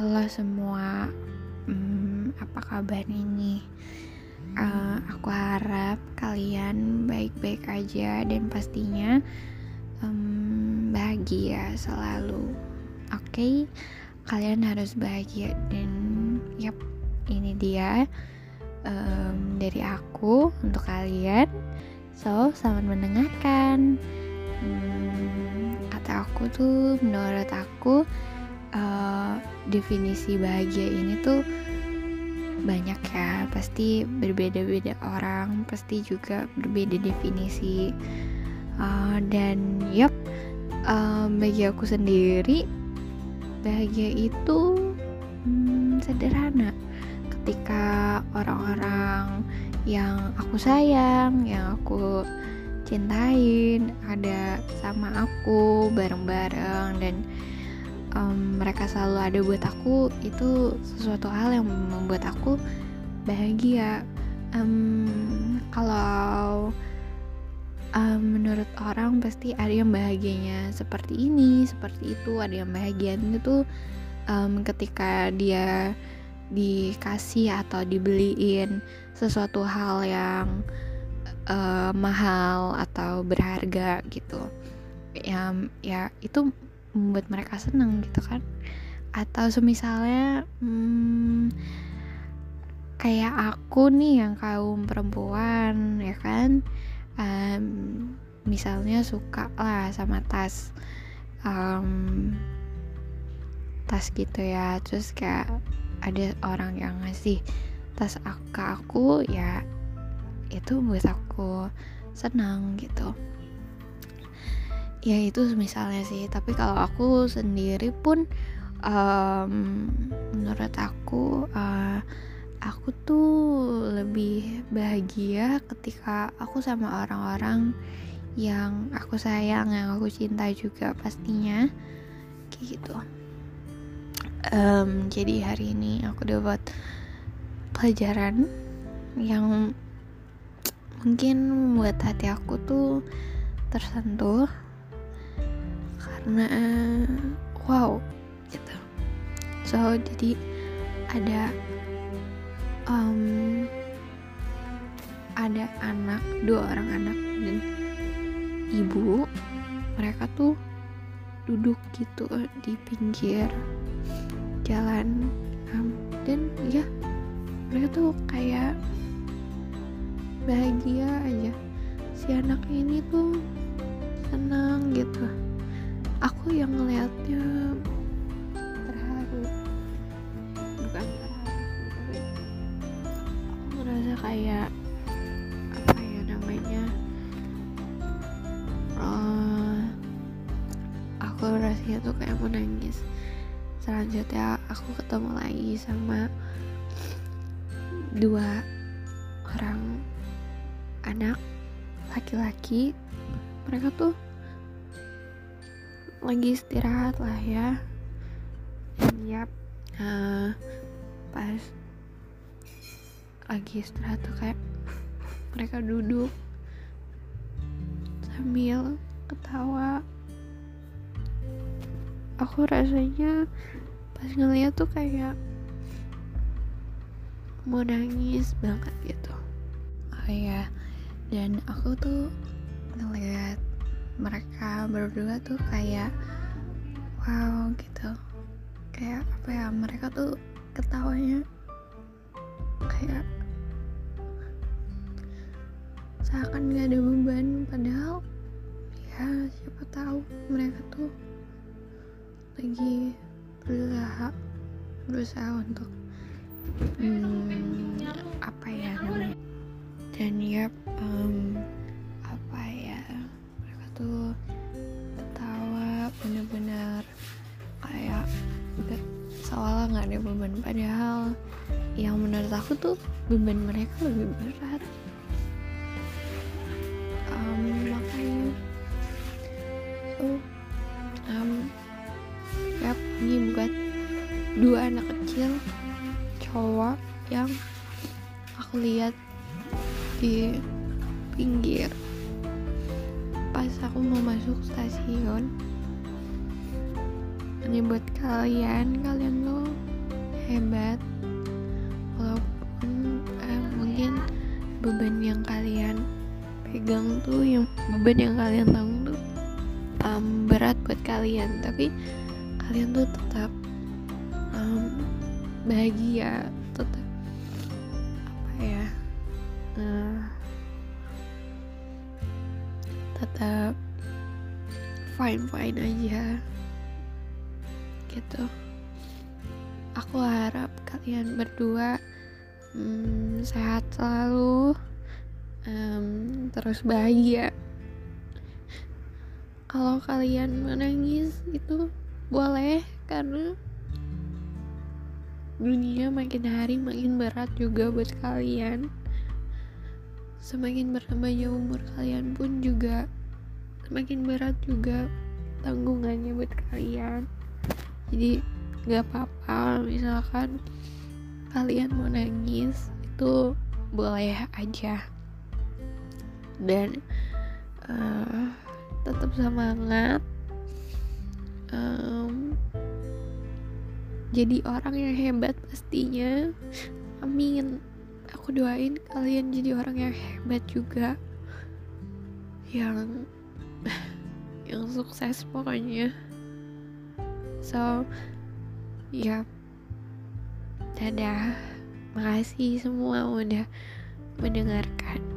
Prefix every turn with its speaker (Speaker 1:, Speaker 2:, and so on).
Speaker 1: Halo semua, hmm, apa kabar ini? Uh, aku harap kalian baik-baik aja dan pastinya um, bahagia selalu. Oke, okay? kalian harus bahagia dan yap ini dia um, dari aku untuk kalian. So, selamat mendengarkan. Hmm, kata aku tuh, menurut aku uh, definisi bahagia ini tuh banyak ya. Pasti berbeda-beda orang pasti juga berbeda definisi. Uh, dan yep uh, bagi aku sendiri bahagia itu hmm, sederhana. Ketika orang-orang yang aku sayang yang aku cintain ada sama aku bareng-bareng dan um, mereka selalu ada buat aku itu sesuatu hal yang membuat aku bahagia. Um, kalau um, menurut orang pasti ada yang bahagianya seperti ini seperti itu ada yang bahagianya tuh um, ketika dia dikasih atau dibeliin sesuatu hal yang uh, mahal atau berharga gitu. Ya ya itu membuat mereka senang gitu kan. Atau semisalnya hmm, kayak aku nih yang kaum perempuan ya kan? Um, misalnya suka lah sama tas um, tas gitu ya. Terus kayak ada orang yang ngasih tas ke aku ya itu buat aku senang gitu ya itu misalnya sih. Tapi kalau aku sendiri pun um, menurut aku uh, aku tuh lebih bahagia ketika aku sama orang-orang yang aku sayang yang aku cinta juga pastinya. Kayak gitu. Um, jadi hari ini aku dapat pelajaran yang mungkin buat hati aku tuh tersentuh karena wow gitu. So jadi ada um, ada anak dua orang anak dan ibu mereka tuh duduk gitu di pinggir jalan um, dan ya mereka tuh kayak bahagia aja. Si anak ini tuh senang gitu aku yang ngeliatnya terharu. Bukan terharu tapi aku ngerasa kayak apa ya namanya uh, aku rasanya tuh kayak mau nangis. Selanjutnya aku ketemu lagi sama dua orang anak laki-laki. Mereka tuh lagi istirahat lah ya. Dan yap. Uh, pas lagi istirahat tuh kayak mereka duduk sambil ketawa. Aku rasanya pas ngeliat tuh kayak mau nangis banget gitu. Oh ya dan aku tuh ngeliat mereka berdua tuh kayak wow gitu. Kayak apa ya mereka tuh ketawanya kayak seakan gak ada beban. Padahal ya siapa tahu mereka tuh lagi berusaha berusaha untuk hmm, apa ya namanya dan yap um, aku tuh beban mereka lebih berat. Um, makanya so um, yap ini buat dua anak kecil cowok yang aku lihat di pinggir. Pas aku mau masuk stasiun ini buat kalian kalian tuh hebat. Walaupun beban yang kalian pegang tuh yang beban yang kalian tanggung tuh um, berat buat kalian. Tapi kalian tuh tetap um, bahagia tetap apa ya uh, tetap fine fine aja gitu. Aku harap kalian berdua hmm, sehat selalu. Um, terus bahagia. Kalau kalian menangis itu boleh karena dunia makin hari makin berat juga buat kalian. Semakin bertambahnya umur kalian pun juga semakin berat juga tanggungannya buat kalian. Jadi gak apa-apa misalkan kalian mau nangis itu boleh aja. Dan uh, tetap semangat. Um, jadi orang yang hebat pastinya. Amin. Aku doain kalian jadi orang yang hebat juga. Yang yang sukses pokoknya. So ya dadah. Makasih semua udah mendengarkan